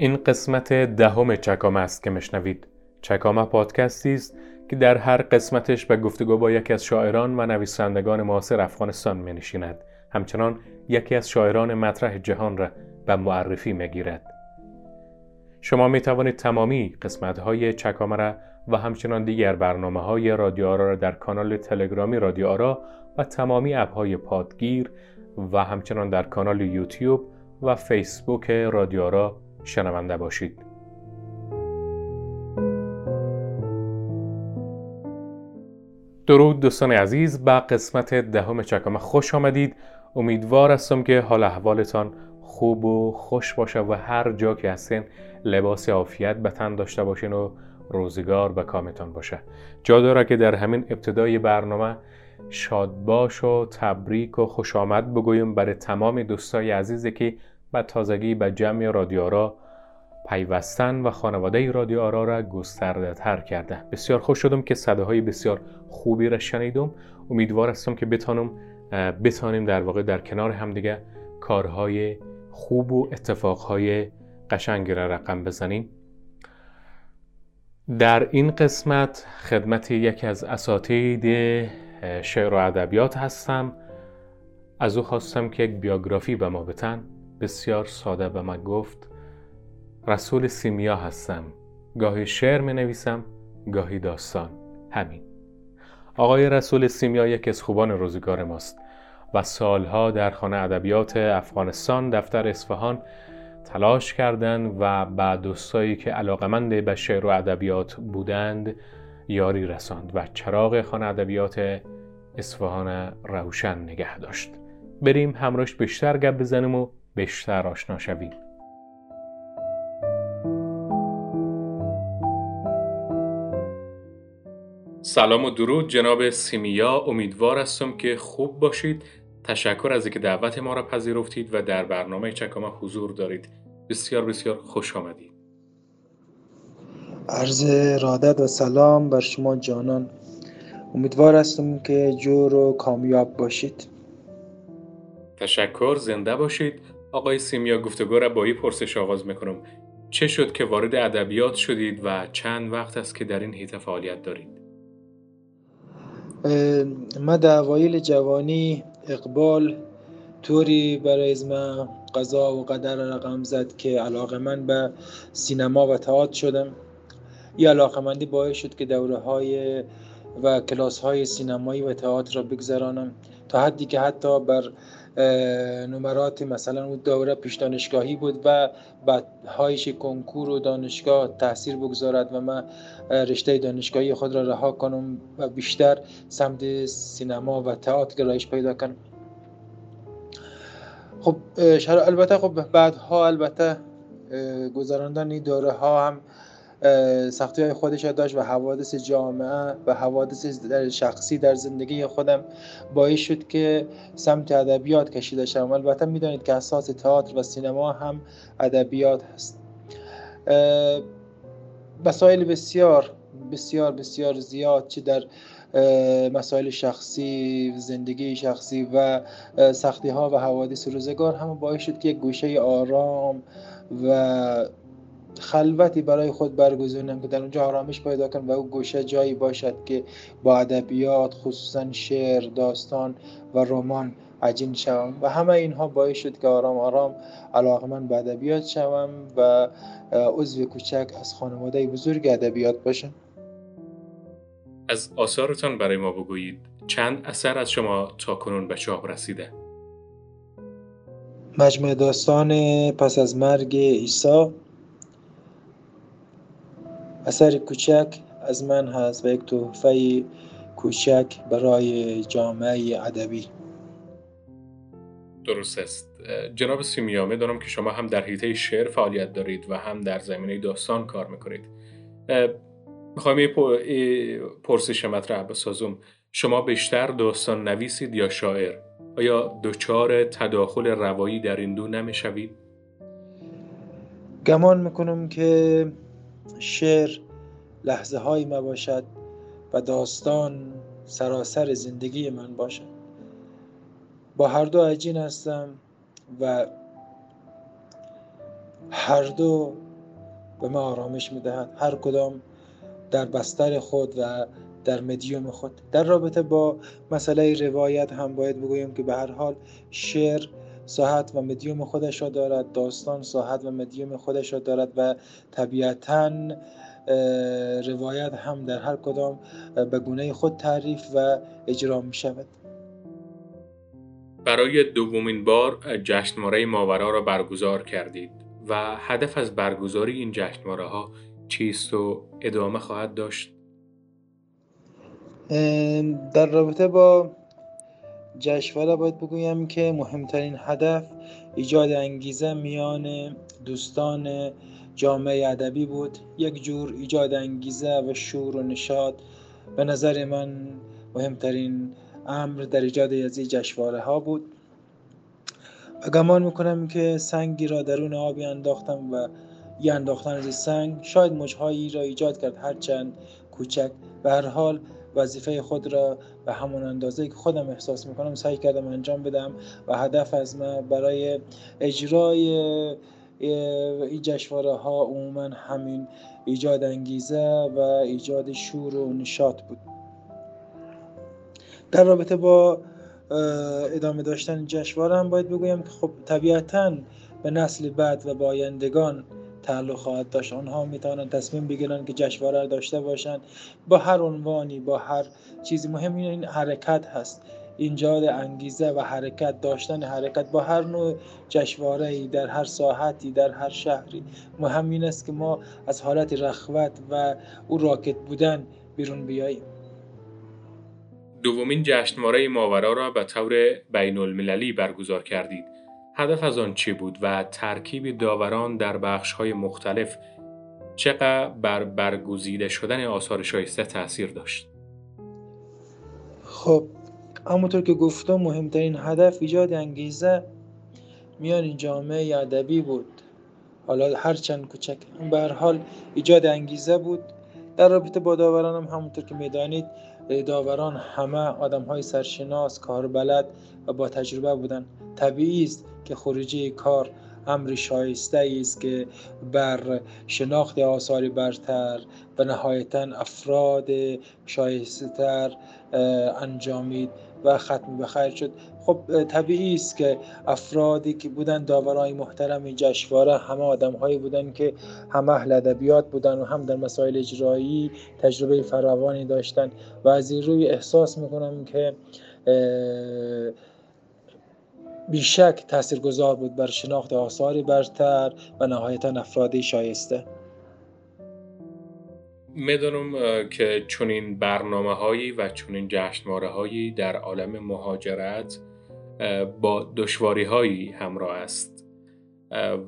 این قسمت دهم چکام است که مشنوید چکامه پادکستی است که در هر قسمتش به گفتگو با یکی از شاعران و نویسندگان معاصر افغانستان می نشیند. همچنان یکی از شاعران مطرح جهان را به معرفی می گیرد. شما می توانید تمامی قسمت های چکامه را و همچنان دیگر برنامه های رادیو آرا را در کانال تلگرامی رادیو آرا و تمامی اپ های پادگیر و همچنان در کانال یوتیوب و فیسبوک رادیو آرا شنونده باشید. درود دوستان عزیز به قسمت دهم چکامه خوش آمدید امیدوار هستم که حال احوالتان خوب و خوش باشه و هر جا که هستین لباس عافیت به تن داشته باشین و روزگار به کامتان باشه جا داره که در همین ابتدای برنامه شادباش و تبریک و خوش آمد بگویم برای تمام دوستای عزیزی که به تازگی به جمع رادیو پیوستن و خانواده رادیو آرا را گسترده تر کرده. بسیار خوش شدم که صداهای بسیار خوبی را شنیدم. امیدوار هستم که بتانم بتانیم در واقع در کنار همدیگه کارهای خوب و اتفاقهای قشنگی را رقم بزنیم. در این قسمت خدمت یکی از اساتید شعر و ادبیات هستم. از او خواستم که یک بیوگرافی به ما بتن. بسیار ساده به من گفت رسول سیمیا هستم. گاهی شعر می نویسم گاهی داستان. همین. آقای رسول سیمیا یک از خوبان روزگار ماست و سالها در خانه ادبیات افغانستان دفتر اصفهان تلاش کردند و به دوستایی که علاقمند به شعر و ادبیات بودند یاری رساند و چراغ خانه ادبیات اصفهان روشن نگه داشت. بریم همراش بیشتر گپ بزنیم و بیشتر آشنا شویم. سلام و درود جناب سیمیا. امیدوار هستم که خوب باشید. تشکر از اینکه دعوت ما را پذیرفتید و در برنامه چکامه حضور دارید. بسیار بسیار خوش آمدید. عرض رادت و سلام بر شما جانان. امیدوار هستم که جور و کامیاب باشید. تشکر. زنده باشید. آقای سیمیا گفتگو را با این پرسش آغاز می‌کنم. چه شد که وارد ادبیات شدید و چند وقت است که در این حیطه فعالیت دارید؟ ما در اوایل جوانی اقبال طوری برای از من قضا و قدر رقم زد که علاقه من به سینما و تئاتر شدم. این علاقه مندی باعث شد که دوره های و کلاس های سینمایی و تئاتر را بگذرانم. تا حدی که حتی بر نمرات مثلا اون دوره پیش دانشگاهی بود و بعدهایش کنکور و دانشگاه تاثیر بگذارد و من رشته دانشگاهی خود را رها کنم و بیشتر سمت سینما و تئاتر گرایش پیدا کنم. خب البته خب بعدها البته گذراندن این دوره ها هم سختی های خودش داشت و حوادث جامعه و حوادث شخصی در زندگی خودم باعث شد که سمت ادبیات کشیده شدم البته می‌دانید که اساس تئاتر و سینما هم ادبیات هست. مسائل بسیار بسیار بسیار زیاد چه در مسائل شخصی زندگی شخصی و سختی ها و حوادث روزگار هم باعث شد که یک گوشه آرام و خلوتی برای خود برگزینم که در اونجا آرامش پیدا کنم و او گوشه جایی باشد که با ادبیات خصوصا شعر داستان و رمان عجین شوم. و همه اینها باعث شد که آرام آرام علاقه من به ادبیات شوم و عضو کوچک از خانواده بزرگ ادبیات باشم. از آثارتان برای ما بگویید چند اثر از شما تا کنون به چاپ رسیده؟ مجموع داستان پس از مرگ عیسی. اثر کوچک از من هست و یک تحفه کوچک برای جامعه ادبی. درست است. جناب سیمیامه دارم که شما هم در حیطه شعر فعالیت دارید و هم در زمینه داستان کار می‌کنید. می‌خوایم یه پرسش مطرح بسازم. شما بیشتر داستان نویسید یا شاعر؟ آیا دچار تداخل روایی در این دو نمی‌شوید؟ گمان می‌کنم که شعر لحظه های ما باشد و داستان سراسر زندگی من باشد. با هر دو عجین هستم و هر دو به ما آرامش می‌دهد هر کدام در بستر خود و در مدیوم خود. در رابطه با مسئله روایت هم باید بگوییم که به هر حال شعر ساحت و مدیوم خودش را دارد داستان ساحت و مدیوم خودش را دارد و طبیعتا روایت هم در هر کدام به گونه خود تعریف و اجرا می شود برای دومین بار جشنواره ماورا را برگزار کردید و هدف از برگزاری این جشنواره ها چیست و ادامه خواهد داشت؟ در رابطه با جشنواره باید بگویم که مهمترین هدف ایجاد انگیزه میان دوستان جامعه ادبی بود. یک جور ایجاد انگیزه و شور و نشاط. به نظر من مهمترین امر در ایجاد از این جشنواره ها بود. و گمان می‌کنم که سنگی را درون آبی انداختم و یه انداختن از سنگ شاید موجهایی را ایجاد کرد. هرچند کوچک. به هر حال وظیفه خود را به همون اندازه که خودم احساس می‌کنم سعی کردم انجام بدم و هدف از من برای اجرای این جشنواره ها عموما همین ایجاد انگیزه و ایجاد شور و نشاط بود. در رابطه با ادامه داشتن جشنواره هم باید بگویم که خب طبیعتا به نسل بعد و با آیندگان تعلق خواهد داشت. آنها می‌توانند تصمیم بگیرند که جشنواره داشته باشند. با هر عنوانی با هر چیزی مهم این حرکت هست. اینجا انگیزه و حرکت داشتن حرکت با هر نوع جشنواره در هر ساحتی در هر شهری. مهم این است که ما از حالت رخوت و او راکت بودن بیرون بیاییم. دومین جشنواره ماورا را به طور بین المللی برگزار کردید. هدف از آن چی بود و ترکیب داوران در بخش های مختلف چقدر بر برگزیده شدن آثار شایسته تاثیر داشت؟ خب همونطور که گفتم مهمترین هدف ایجاد انگیزه میان جامعه ادبی بود حالا هر چند کوچک به هر حال ایجاد انگیزه بود در رابطه با داوران هم همونطور که می‌دانید داوران همه آدم های سرشناس کاربلد و با تجربه بودن طبیعی است که خروجی کار امر شایسته است که بر شناخت آثار برتر و نهایتا افراد شایسته انجامید و ختم به خیر شد. خب طبیعی است که افرادی که بودن داورای محترم جشنواره همه آدمهایی بودن که هم اهل ادبیات بودن و هم در مسائل اجرایی تجربه فراوانی داشتن. و از این روی احساس می‌کنم که بیشک تاثیرگذار بود بر شناخت آثاری برتر و نهایتا افرادی شایسته. می‌دونم که چنین برنامه هایی و چنین جشنواره هایی در عالم مهاجرت با دشواری هایی همراه است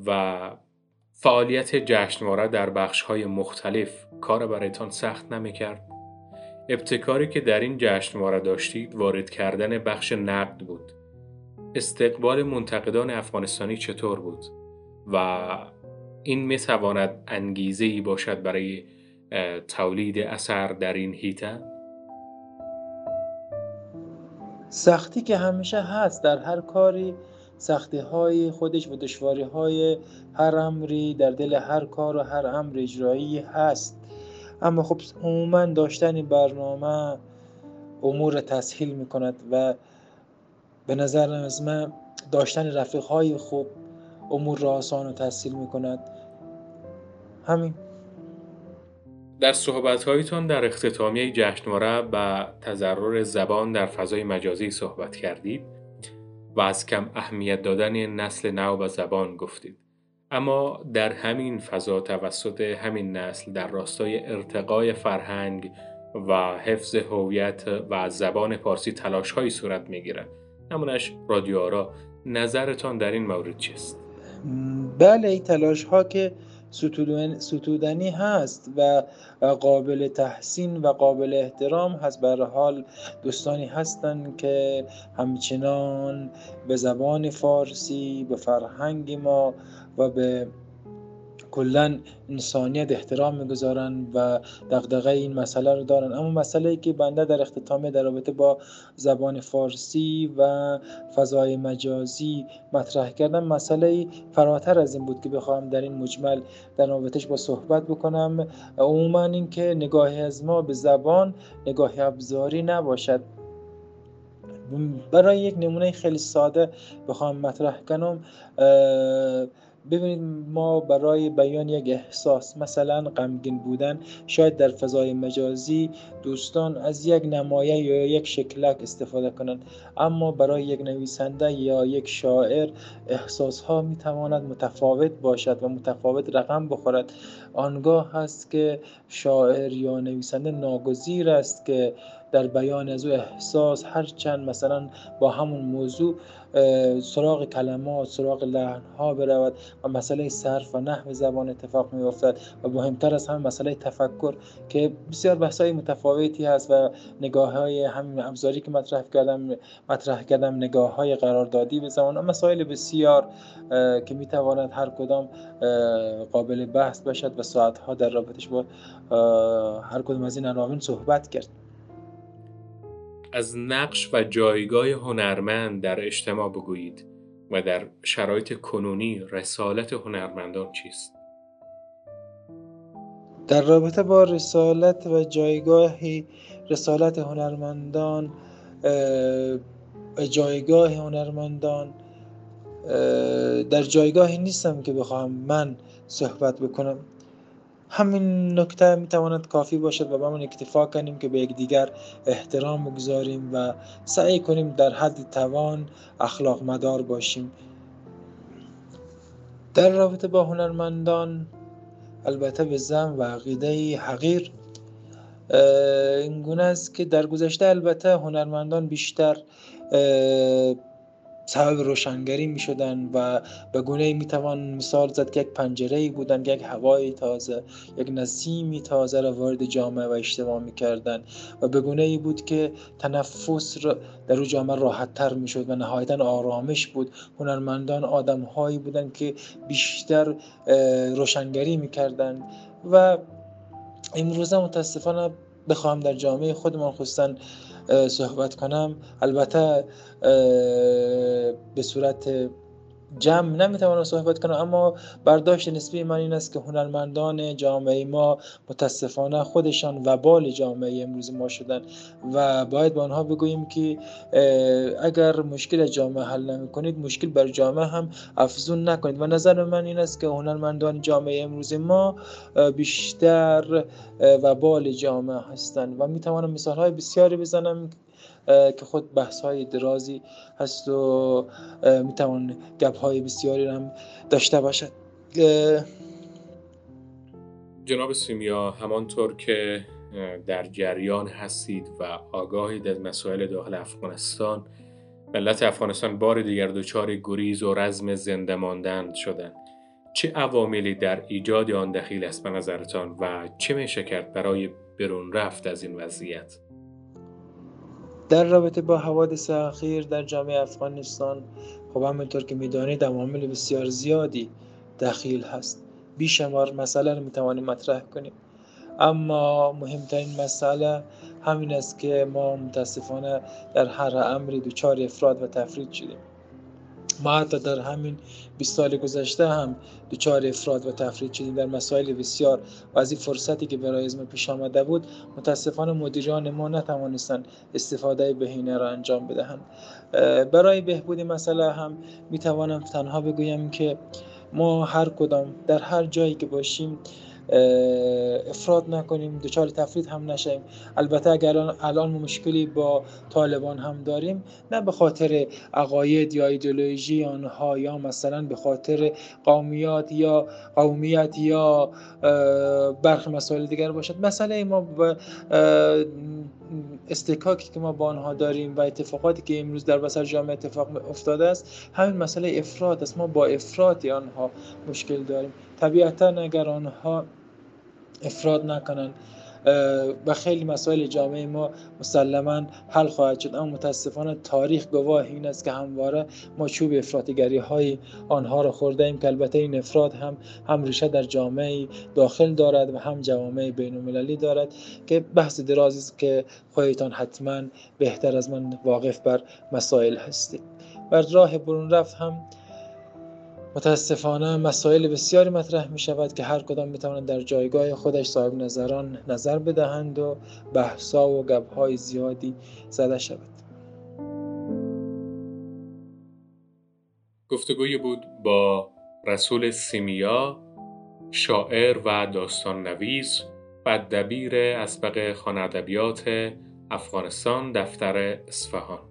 و فعالیت جشنواره در بخش های مختلف کار برایتان سخت نمی‌کرد. ابتکاری که در این جشنواره داشتید وارد کردن بخش نقد بود. استقبال منتقدان افغانستانی چطور بود؟ و این می تواند انگیزه ای باشد برای تولید اثر در این هیته سختی که همیشه هست در هر کاری سختی های خودش و دشواری های هر امری در دل هر کار و هر امر اجرایی هست. اما خب عموما داشتن برنامه امور تسهیل می کند و به نظر از من داشتن رفیق های خوب امور را آسان و تسهیل می کند همین در صحبتهایتان در اختتامیه جشنواره به تضرر زبان در فضای مجازی صحبت کردید و از کم اهمیت دادن نسل نو و زبان گفتید. اما در همین فضا توسط همین نسل در راستای ارتقای فرهنگ و حفظ هویت و زبان پارسی تلاش هایی صورت می گیرد. نمونش رادیو آرا نظرتان در این مورد چیست؟ بله این تلاش ها که ستودنی هست و قابل تحسین و قابل احترام هست بر حال دوستانی هستند که همچنان به زبان فارسی به فرهنگ ما و به کلا انسانیت احترام می‌گذارن و دغدغه این مسئله رو دارن. اما مسئله ای که بنده در اختتامه در رابطه با زبان فارسی و فضای مجازی مطرح کردم مسئله فراتر از این بود که بخواهم در این مجمل در رابطش با صحبت بکنم. عموما اینکه نگاهی از ما به زبان نگاهی ابزاری نباشد. برای یک نمونه خیلی ساده بخوام مطرح کنم. ببینید ما برای بیان یک احساس مثلا غمگین بودن شاید در فضای مجازی دوستان از یک نمایه یا یک شکلک استفاده کنند. اما برای یک نویسنده یا یک شاعر احساس ها می تواند متفاوت باشد و متفاوت رقم بخورد. آنگاه هست که شاعر یا نویسنده ناگزیر است که در بیان از او احساس هرچند مثلا با همون موضوع سراغ کلمات سراغ لحن ها برود و مسئله صرف و نحو زبان اتفاق می افتد و مهمتر از همه مسئله تفکر که بسیار بحث های متفاوتی هست و نگاه های همین ابزاری که مطرح کردم مطرح کردم نگاه های قراردادی به زمان و مسائل بسیار که می تواند هر کدام قابل بحث باشد و ساعت ها در رابطش با هر کدام از این عناوین صحبت کرد. از نقش و جایگاه هنرمند در اجتماع بگویید و در شرایط کنونی رسالت هنرمندان چیست؟ در رابطه با رسالت و جایگاهی رسالت هنرمندان جایگاه هنرمندان در جایگاهی نیستم که بخواهم من صحبت بکنم همین نکته می‌تواند کافی باشد و با من اکتفا کنیم که به یکدیگر احترام بگذاریم و سعی کنیم در حد توان اخلاق مدار باشیم. در رابطه با هنرمندان البته به زن و عقیده حقیر این گونه است که در گذشته البته هنرمندان بیشتر سبب روشنگری می شدن و به گونه می توان مثال زد که یک پنجره ای بودن یک هوای تازه یک نسیمی تازه را وارد جامعه و اجتماع می کردن و به گونه ای بود که تنفس را در او جامعه راحت تر می شد و نهایتا آرامش بود. هنرمندان آدم هایی بودن که بیشتر روشنگری می کردن و امروزه متاسفانه بخواهم در جامعه خودمان خصوصا صحبت کنم. البته به صورت جمع نمی‌توانم صحبت کنم اما برداشت نسبی من این است که هنرمندان جامعه ما متاسفانه خودشان وبال جامعه امروز ما شدن و باید به آنها بگوییم که اگر مشکل جامعه حل نمی کنید مشکل بر جامعه هم افزون نکنید. و نظر من این است که هنرمندان جامعه امروز ما بیشتر وبال جامعه هستند. و می‌توانم مثال های بسیاری بزنم که خود بحث های درازی هست و می‌توان گپ های بسیاری هم داشته باشد. جناب سیمیا همانطور که در جریان هستید و آگاهید از مسائل داخل افغانستان ملت افغانستان بار دیگر دچار گریز و رزم زنده ماندن شدند چه عواملی در ایجاد آن دخیل است به نظرتان و چه میشه کرد برای برون رفت از این وضعیت؟ در رابطه با حوادث اخیر در جامعه افغانستان خب همینطور که می‌دانید عوامل بسیار زیادی دخیل هست. بیشمار مسئله رو می‌توانیم مطرح کنیم. اما مهمترین مسئله همین است که ما متاسفانه در هر امری دچار افراد و تفرید شدیم. ما حتی در همین 20 سال گذشته هم دچار افراد و تفرید شدیم. در مسائل بسیار و از این فرصتی که برای ما پیش آمده بود متاسفانه مدیران ما نتوانستند استفاده بهینه را انجام بدهند. برای بهبود مسئله هم می توانم تنها بگویم که ما هر کدام در هر جایی که باشیم افراد نکنیم دچار تفرید هم نشیم. البته اگر الان مشکلی با طالبان هم داریم نه به خاطر عقاید یا ایدولوژی آنها یا مثلا به خاطر قومیات یا قومیت یا برخی مسائل دیگر باشد. مسئله ما به استکاکی که ما با آنها داریم و اتفاقاتی که امروز در بسر جامعه اتفاق افتاده است همین مسئله افراد است. ما با افراد آنها مشکل داریم. طبیعتا اگر آنها افراد نکنن. و خیلی مسائل جامعه ما مسلما حل خواهد شد. اما متاسفانه تاریخ گواه این است که همواره ما چوب افراطگری های آنها را خورده ایم که البته این افراد هم هم ریشه در جامعه داخل دارد و هم جوامع بین المللی دارد که بحث درازی است که خودتان حتما بهتر از من واقف بر مسائل هستید. بر راه برون رفت هم متاسفانه مسائل بسیاری مطرح می شود که هر کدام می توانند در جایگاه خودش صاحب نظران نظر بدهند و بحثا و گبهای زیادی زده شود. گفتگوی بود با رسول سیمیا شاعر و داستان نویس و دبیر اسبق خانه ادبیات افغانستان دفتر اصفهان.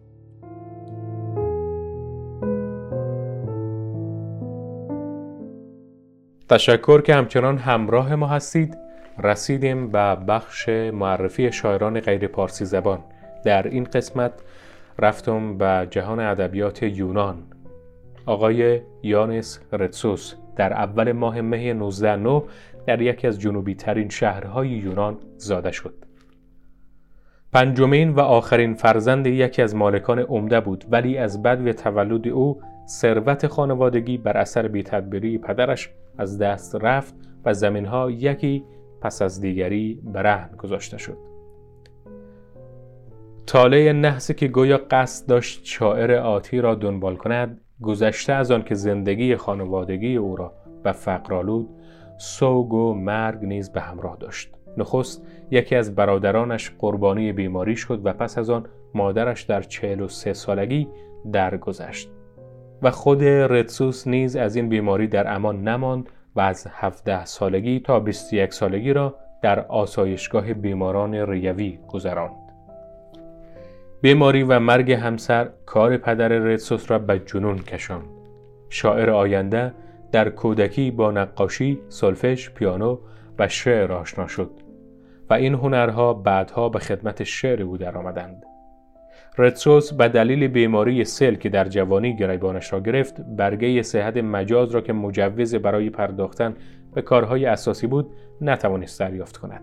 تشکر که همچنان همراه ما هستید. رسیدیم به بخش معرفی شاعران غیر پارسی زبان. در این قسمت رفتم به جهان ادبیات یونان. آقای یانس رتسوس در اول ماه مه 1909 در یکی از جنوبی ترین شهرهای یونان زاده شد. پنجمین و آخرین فرزند یکی از مالکان عمده بود ولی از بد تولد او ثروت خانوادگی بر اثر بیتدبیری پدرش از دست رفت و زمینها یکی پس از دیگری برهن گذاشته شد. تاله نحسی که گویا قصد داشت شاعر آتی را دنبال کند گذشته از آن که زندگی خانوادگی او را به فقرالود سوگ و مرگ نیز به همراه داشت نخست یکی از برادرانش قربانی بیماری شد و پس از آن مادرش در چهل و سه سالگی درگذشت و خود رتسوس نیز از این بیماری در امان نماند و از 17 سالگی تا 21 سالگی را در آسایشگاه بیماران ریوی گذراند. بیماری و مرگ همسر کار پدر رتسوس را به جنون کشاند. شاعر آینده در کودکی با نقاشی، سلفش، پیانو و شعر آشنا شد و این هنرها بعدها به خدمت شعر او درآمدند. رتسوس به دلیل بیماری سل که در جوانی گریبانش را گرفت برگه صحت مجاز را که مجوز برای پرداختن به کارهای اساسی بود نتوانست دریافت کند.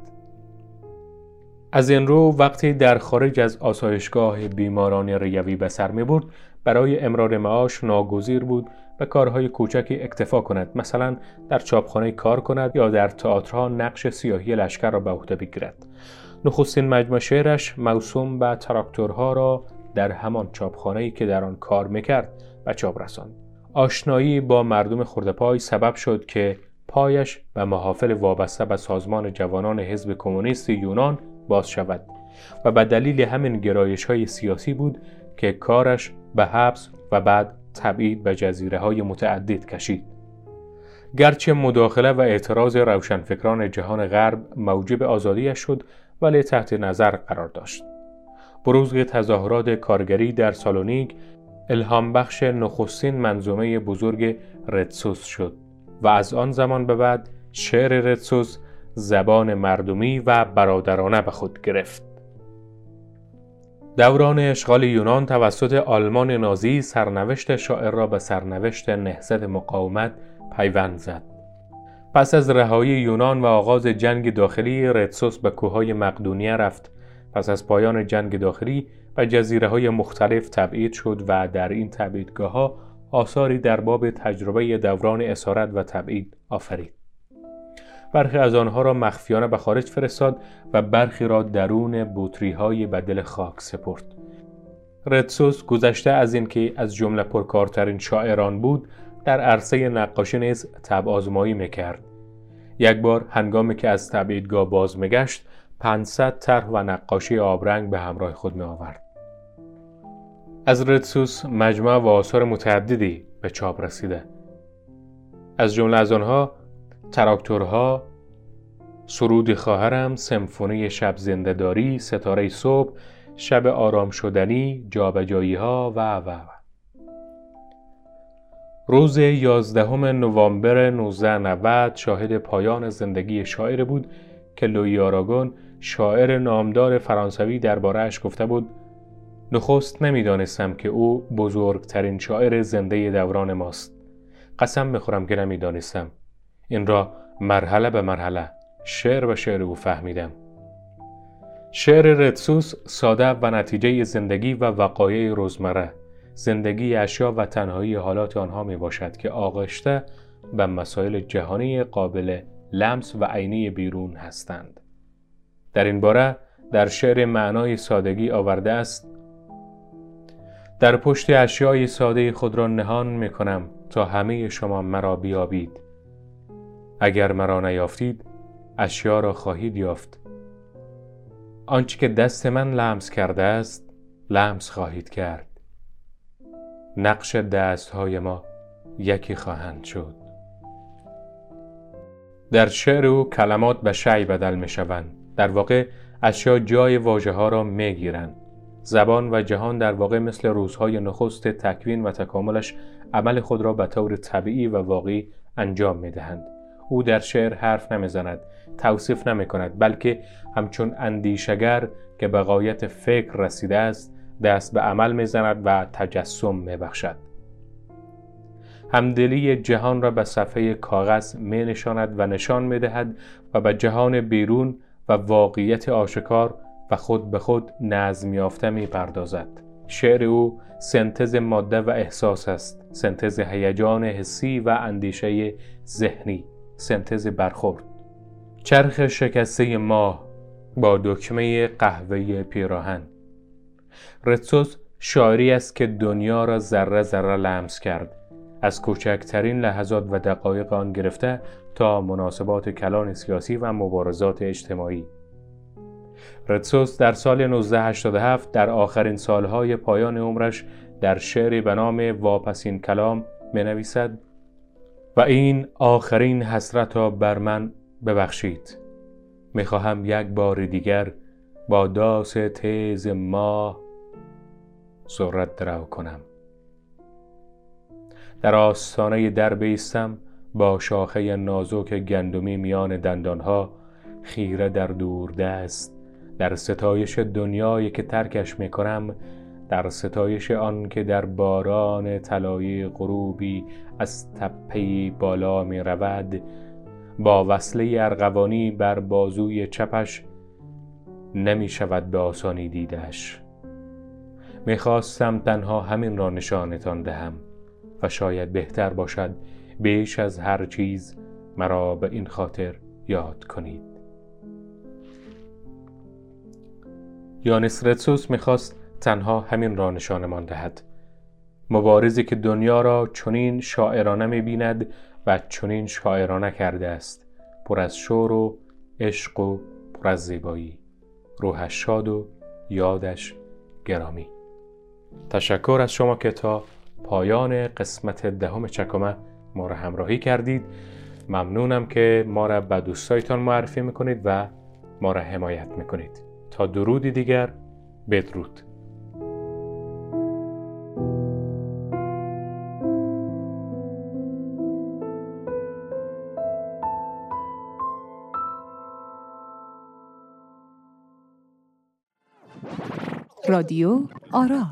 از این رو وقتی در خارج از آسایشگاه بیماران ریوی به سر می برد برای امرار معاش ناگزیر بود به کارهای کوچکی اکتفا کند مثلا در چاپخانه کار کند یا در تئاترها نقش سیاهی لشکر را به عهده بگیرد. نخستین مجموع شعرش موسوم به تراکتورها را در همان چاپخانه‌ای که در آن کار می‌کرد به چاپ رساند آشنایی با مردم خردپای سبب شد که پایش به محافل وابسته به سازمان جوانان حزب کمونیست یونان باز شود و به دلیل همین گرایش های سیاسی بود که کارش به حبس و بعد تبعید به جزیره های متعدد کشید. گرچه مداخله و اعتراض روشنفکران جهان غرب موجب آزادیش شد ولی تحت نظر قرار داشت. بروز تظاهرات کارگری در سالونیک الهام بخش نخستین منظومه بزرگ رتسوس شد و از آن زمان به بعد شعر رتسوس زبان مردمی و برادرانه به خود گرفت. دوران اشغال یونان توسط آلمان نازی سرنوشت شاعر را به سرنوشت نهضت مقاومت پیوند زد. پس از رهایی یونان و آغاز جنگ داخلی رتسوس به کوههای مقدونیه رفت پس از پایان جنگ داخلی و جزیره های مختلف تبعید شد و در این تبعیدگاه ها آثاری در باب تجربه دوران اسارت و تبعید آفرید. برخی از آنها را مخفیانه به خارج فرستاد و برخی را درون بوتری های بدل خاک سپرد. رتسوس گذشته از اینکه از جمله پرکارترین شاعران بود در عرصه نقاشی نیز تب آزمایی می‌کرد. یک بار هنگامی که از تبعیدگاه باز میگشت 500 طرح و نقاشی آبرنگ به همراه خود می آورد. از رتسوس مجموعه و آثار متعددی به چاپ رسیده. از جمله از آنها تراکتورها، سرود خواهرم، سمفونی شب زندهداری، ستاره صبح، شب آرام شدنی، جابجایی ها و و و. روز 11 نوامبر 1990 شاهد پایان زندگی شاعر بود که لوی آراگون شاعر نامدار فرانسوی دربارهش گفته بود نخست نمی‌دانستم که او بزرگترین شاعر زنده دوران ماست. قسم می‌خورم که نمی‌دانستم. این را مرحله به مرحله شعر به شعر او فهمیدم. شعر رتسوس ساده و نتیجه زندگی و وقایع روزمره. زندگی اشیا و تنهایی حالات آنها می باشد که آغشته به مسائل جهانی قابل لمس و عینی بیرون هستند. در این باره در شعر معنای سادگی آورده است در پشت اشیای ساده خود را نهان می کنم تا همه شما مرا بیابید. اگر مرا نیافتید اشیا را خواهید یافت. آنچه که دست من لمس کرده است لمس خواهید کرد. نقش دست های ما یکی خواهند شد. در شعر او کلمات به شعی بدل می شوند در واقع اشیا جای واژه ها را می گیرند زبان و جهان در واقع مثل روزهای نخست تکوین و تکاملش عمل خود را به طور طبیعی و واقعی انجام می دهند. او در شعر حرف نمی‌زند توصیف نمی کند بلکه همچون اندیشگر که به غایت فکر رسیده است دست به عمل می‌زند و تجسم میبخشد. همدلی جهان را به صفحه کاغذ می نشاند و نشان می دهد و به جهان بیرون و واقعیت آشکار و خود به خود نظم یافته می پردازد. شعر او سنتز ماده و احساس است. سنتز هیجان حسی و اندیشه ذهنی. سنتز برخورد. چرخ شکسته ماه با دکمه قهوه پیراهن. رتسوس شاعری است که دنیا را ذره ذره لمس کرد. از کوچکترین لحظات و دقایق آن گرفته تا مناسبات کلان سیاسی و مبارزات اجتماعی. رتسوس در سال 1987 در آخرین سالهای پایان عمرش در شعری به نام واپسین کلام می نویسد و این آخرین حسرت را بر من ببخشید. می‌خواهم یک بار دیگر با داس تیز ماه ذرت درو کنم. در آستانه در بیستم با شاخه نازک گندمی میان دندانها خیره در دور دست در ستایش دنیایی که ترکش می‌کنم در ستایش آن که در باران طلایی غروبی از تپه بالا می رود با وصله ارغوانی بر بازوی چپش نمی شود به آسانی دیدش می‌خواستم تنها همین را نشانتان دهم و شاید بهتر باشد بیش از هر چیز مرا به این خاطر یاد کنید. یانس رتسوس می‌خواست تنها همین را نشانمان دهد. مبارزی که دنیا را چنین شاعرانه می‌بیند و چنین شاعرانه کرده است. پر از شور و عشق و پر از زیبایی. روحش شاد و یادش گرامی. تشکر از شما که تا پایان قسمت دهم چکمه ما را همراهی کردید. ممنونم که ما را به دوستایتان معرفی می‌کنید و ما را حمایت می‌کنید. تا درودی دیگر بدرود. رادیو آرا